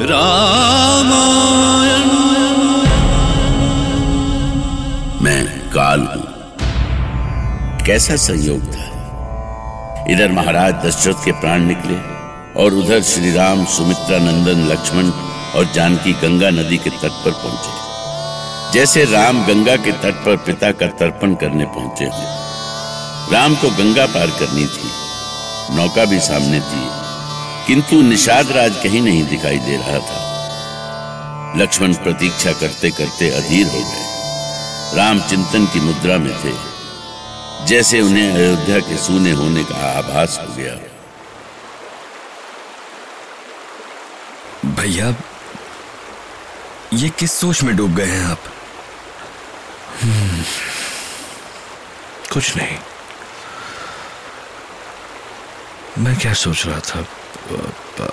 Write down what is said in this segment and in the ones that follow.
रामायण। मैं काल हूँ। कैसा संयोग था? इधर महाराज दशरथ के प्राण निकले और उधर श्री राम सुमित्रा नंदन लक्ष्मण और जानकी गंगा नदी के तट पर पहुँचे। जैसे राम गंगा के तट पर पिता का तर्पण करने पहुँचे थे। राम को गंगा पार करनी थी। नौका भी सामने थी। किंतु निषाद राज कहीं नहीं दिखाई दे रहा था। लक्ष्मण प्रतीक्षा करते करते अधीर हो गए। राम चिंतन की मुद्रा में थे। जैसे उन्हें अयोध्या के सूने होने का आभास हो गया। भैया ये किस सोच में डूब गए हैं आप? कुछ नहीं। मैं क्या सोच रहा था?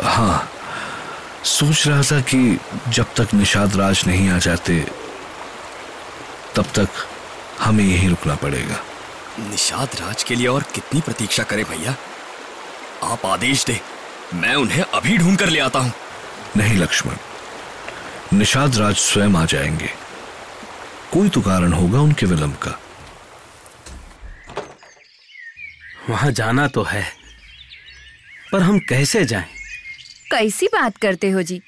हाँ सोच रहा था कि जब तक निषाद राज नहीं आ जाते तब तक हमें यहीं रुकना पड़ेगा। निषाद राज के लिए और कितनी प्रतीक्षा करें भैया? आप आदेश दे मैं उन्हें अभी ढूंढ कर ले आता हूँ। नहीं लक्ष्मण निषाद राज स्वयं आ जाएँगे। कोई तो कारण होगा उनके विलंब का। वहाँ जाना तो है। पर हम कैसे जाएँ? कैसी बात करते हो जी?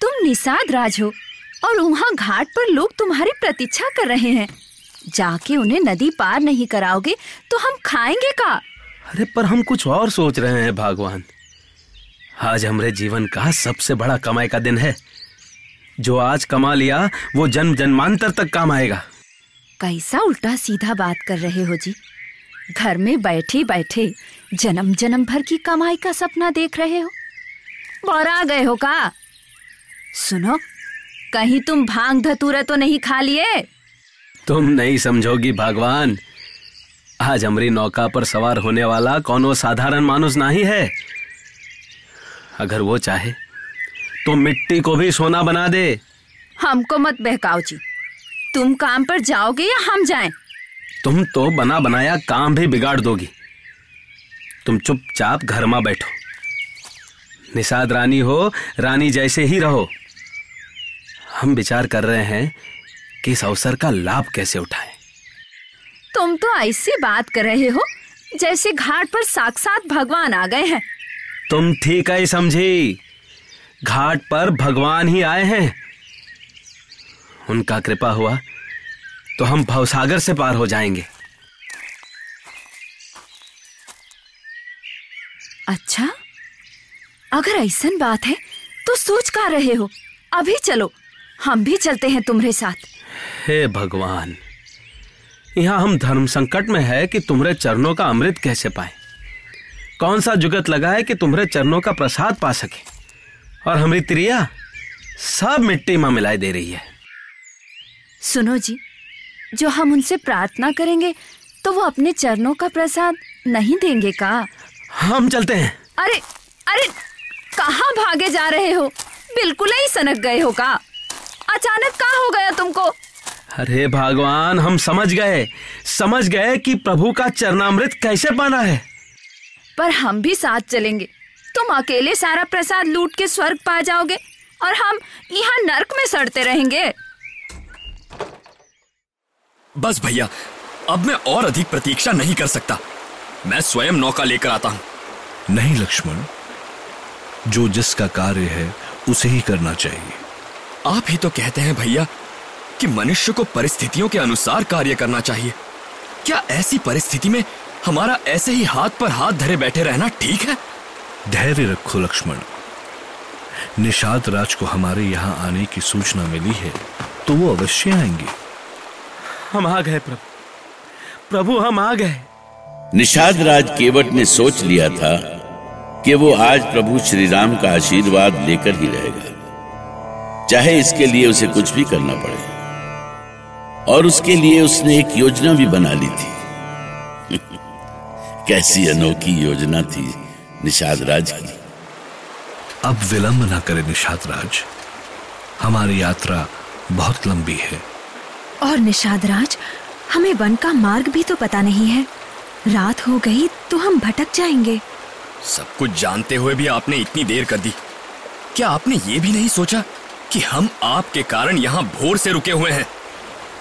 तुम निषाद राज हो और वहाँ घाट पर लोग तुम्हारी प्रतीक्षा कर रहे हैं। जाके उन्हें नदी पार नहीं कराओगे तो हम खाएँगे का? अरे पर हम कुछ और सोच रहे हैं भगवान। आज हमारे जीवन का सबसे बड़ा कमाई का दिन है। जो आज कमा लिया वो जन्म जन्मांतर तक काम आएगा। कैसा उल्टा सीधा बात कर रहे हो जी? घर में बैठे बैठे जन्म जन्म भर की कमाई का सपना देख रहे हो। बौरा गए हो का? सुनो कहीं तुम भाँग धतूरा तो नहीं खा लिए? तुम नहीं समझोगी भगवान। आज हमारी नौका पर सवार होने वाला कौनो साधारण मानुस नहीं है? अगर वो चाहे तो मिट्टी को भी सोना बना दे। हमको मत बहकाओ जी। तुम काम पर जाओगे या हम जाएँ? तुम तो बना बनाया काम भी बिगाड़ दोगी। तुम चुपचाप घर में बैठो। निषाद रानी हो रानी जैसे ही रहो। हम विचार कर रहे हैं कि इस अवसर का लाभ कैसे उठाएँ। तुम तो ऐसी बात कर रहे हो जैसे घाट पर साक्षात भगवान आ गए हैं। तुम ठीक है समझी। घाट पर भगवान ही आए हैं। उनका कृपा हुआ तो हम भवसागर से पार हो जाएँगे। अच्छा? अगर ऐसा बात है तो सोच का रहे हो। अभी चलो हम भी चलते हैं तुम्हारे साथ। हे भगवान यहाँ हम धर्म संकट में है कि तुम्हारे चरणों का अमृत कैसे पाए? कौन सा जुगत लगा है कि तुम्हारे चरणों का प्रसाद पा सके? और हमारी त्रिया सब मिट्टी में मिलाई दे रही है। सुनो जी जो हम उनसे प्रार्थना करेंगे तो वो अपने चरणों का प्रसाद नहीं देंगे का? हम चलते हैं। अरे अरे कहाँ भागे जा रहे हो? बिल्कुल ही सनक गए हो का? अचानक कहा हो गया तुमको? अरे भगवान हम समझ गए। समझ गए कि प्रभु का चरणामृत कैसे पाना है। पर हम भी साथ चलेंगे। तुम अकेले सारा प्रसाद लूट के स्वर्ग पा जाओगे और हम यहाँ नरक में सड़ते रहेंगे। बस भैया अब मैं और अधिक प्रतीक्षा नहीं कर सकता। मैं स्वयं नौका लेकर आता हूँ। नहीं लक्ष्मण। जो जिसका कार्य है उसे ही करना चाहिए। आप ही तो कहते हैं भैया कि मनुष्य को परिस्थितियों के अनुसार कार्य करना चाहिए। क्या ऐसी परिस्थिति में हमारा ऐसे ही हाथ पर हाथ धरे बैठे रहना ठीक है? धैर्य रखो लक्ष्मण। निषाद राज को हमारे यहाँ आने की सूचना मिली है तो वो अवश्य आएँगे। हम आ गए प्रभु। प्रभु हम आ गए। निषाद राज केवट ने सोच लिया था कि वो आज प्रभु श्री राम का आशीर्वाद लेकर ही रहेगा। चाहे इसके लिए उसे कुछ भी करना पड़े। और उसके लिए उसने एक योजना भी बना ली थी। कैसी अनोखी योजना थी निषाद राज की। अब विलंब ना करे निषाद राज। हमारी यात्रा बहुत लंबी है। और निषाद राज हमें वन का मार्ग भी तो पता नहीं है। रात हो गई तो हम भटक जाएँगे। सब कुछ जानते हुए भी आपने इतनी देर कर दी। क्या आपने ये भी नहीं सोचा कि हम आपके कारण यहाँ भोर से रुके हुए हैं?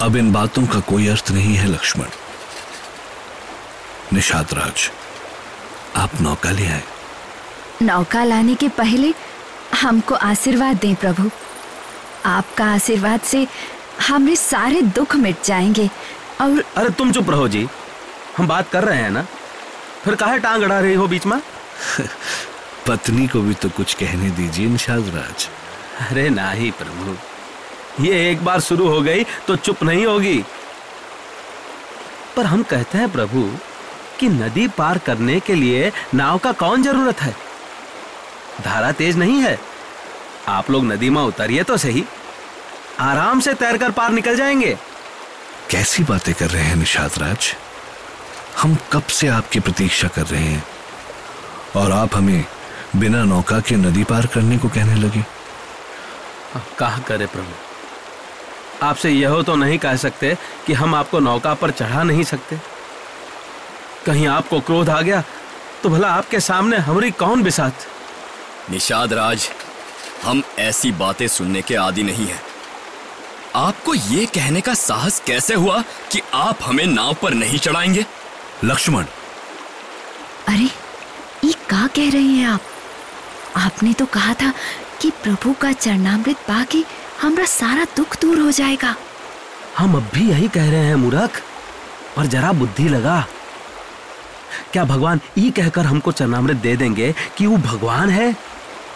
अब इन बातों का कोई अर्थ नहीं है लक्ष्मण। निषाद राज आप नौका ले आए। नौका लाने के पहले हमको आशीर्वाद दें प्रभु। आपका आशीर्वाद से हमारे सारे दुख मिट जाएँगे। और अरे तुम चुप रहो जी। हम बात कर रहे हैं ना? फिर काहे टांग अड़ा रही हो बीच में? पत्नी को भी तो कुछ कहने दीजिए निषाद राज। अरे नाही प्रभु। ये एक बार शुरू हो गई तो चुप नहीं होगी। पर हम कहते हैं प्रभु कि नदी पार करने के लिए नाव का कौन ज़रूरत है? धारा तेज नहीं है। आप लोग नदी में उतरिए तो सही। आराम से तैरकर पार निकल जाएँगे। कैसी बातें कर रहे हैं निषाद राज? हम कब से आपकी प्रतीक्षा कर रहे हैं? और आप हमें बिना नौका के नदी पार करने को कहने लगे? कहा करे प्रभु? आपसे यह तो नहीं कह सकते कि हम आपको नौका पर चढ़ा नहीं सकते। कहीं आपको क्रोध आ गया तो भला आपके सामने हमारी कौन बिसात? निषाद राज हम ऐसी बातें सुनने के आदि नहीं हैं। आपको ये कहने का साहस कैसे हुआ कि आप हमें नाव पर नहीं चढ़ाएँगे? लक्ष्मण। अरे ये का कह रहे हैं आप? आपने तो कहा था कि प्रभु का चरणामृत पाके हमारा सारा दुख दूर हो जाएगा। हम अब भी यही कह रहे हैं मूर्ख। पर जरा बुद्धि लगा। क्या भगवान ये कहकर हमको चरणामृत दे देंगे कि वो भगवान है?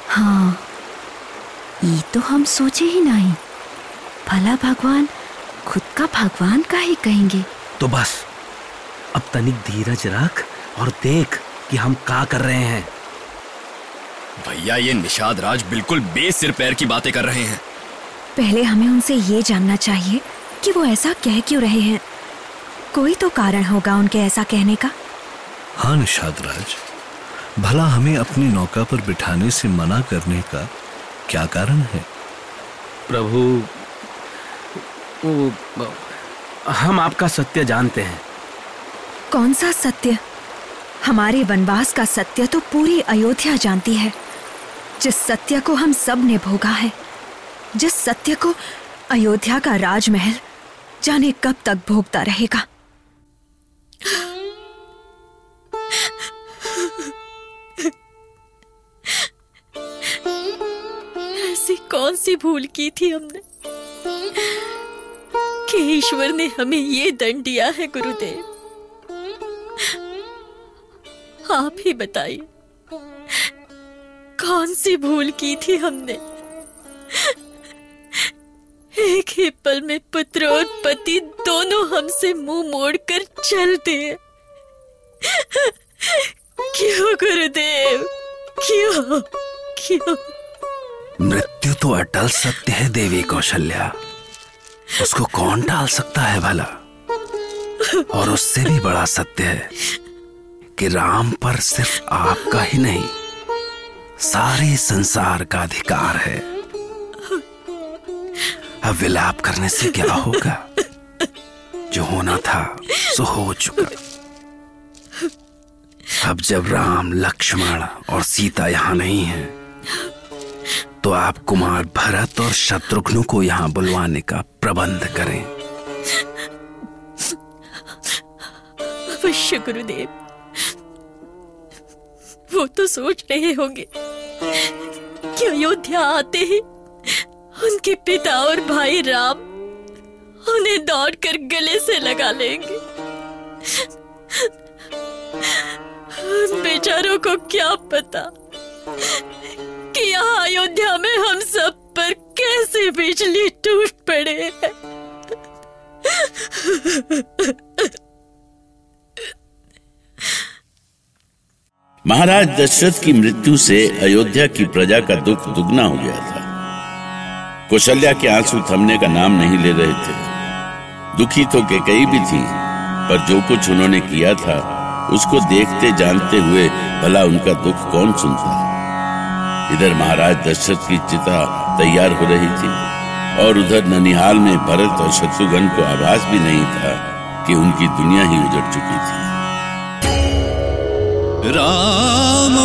हाँ ये तो हम सोचे ही नहीं। भला भगवान? खुद का भगवान का ही कहेंगे। तो बस अब तनिक धीरज रख और देख कि हम का कर रहे हैं। भैया ये निषाद राज बिल्कुल बेसिर पैर की बातें कर रहे हैं। पहले हमें उनसे ये जानना चाहिए कि वो ऐसा कह क्यों रहे हैं। कोई तो कारण होगा उनके ऐसा कहने का। हाँ निषाद राज। भला हमें अपनी नौका पर बिठाने से मना करने का क्या कारण है? प्रभु वो, हम आपका सत्य जानते हैं। कौन सा सत्य? हमारे वनवास का सत्य तो पूरी अयोध्या जानती है। जिस सत्य को हम सबने भोगा है जिस सत्य को अयोध्या का राजमहल जाने कब तक भोगता रहेगा। ऐसी कौन सी भूल की थी हमने? कि ईश्वर ने हमें ये दंड दिया है, गुरुदेव। आप ही बताइए, कौन सी भूल की थी हमने? एक ही पल में पुत्र और पति दोनों हमसे मुँह मोड़कर चलते हैं क्यों, गुरुदेव? क्यों? क्यों? मृत्यु तो अटल सत्य है, देवी कौशल्या। उसको कौन टाल सकता है भला? और उससे भी बड़ा सत्य है कि राम पर सिर्फ़ आपका ही नहीं, सारे संसार का अधिकार है। अब विलाप करने से क्या होगा? जो होना था, सो हो चुका। अब जब राम, लक्ष्मण और सीता यहाँ नहीं है तो आप कुमार भरत और शत्रुघ्न को यहाँ बुलवाने का प्रबंध करें। अवश्य गुरुदेव वो तो सोच रहे होंगे कि अयोध्या आते ही उनके पिता और भाई राम उन्हें दौड़ कर गले से लगा लेंगे। उन बेचारों को क्या पता यहाँ अयोध्या में हम सब पर कैसे बिजली टूट पड़े? महाराज दशरथ की मृत्यु से अयोध्या की प्रजा का दुख दुगना हो गया था। कौशल्या के आँसू थमने का नाम नहीं ले रहे थे। दुखी तो के कई भी थी, पर जो कुछ उन्होंने किया था, उसको देखते जानते हुए भला उनका दुख कौन सुनता? इधर महाराज दशरथ की चिता तैयार हो रही थी, और उधर ननिहाल में भरत और शत्रुघ्न को आभास भी नहीं था कि उनकी दुनिया ही उजड़ चुकी थी। राम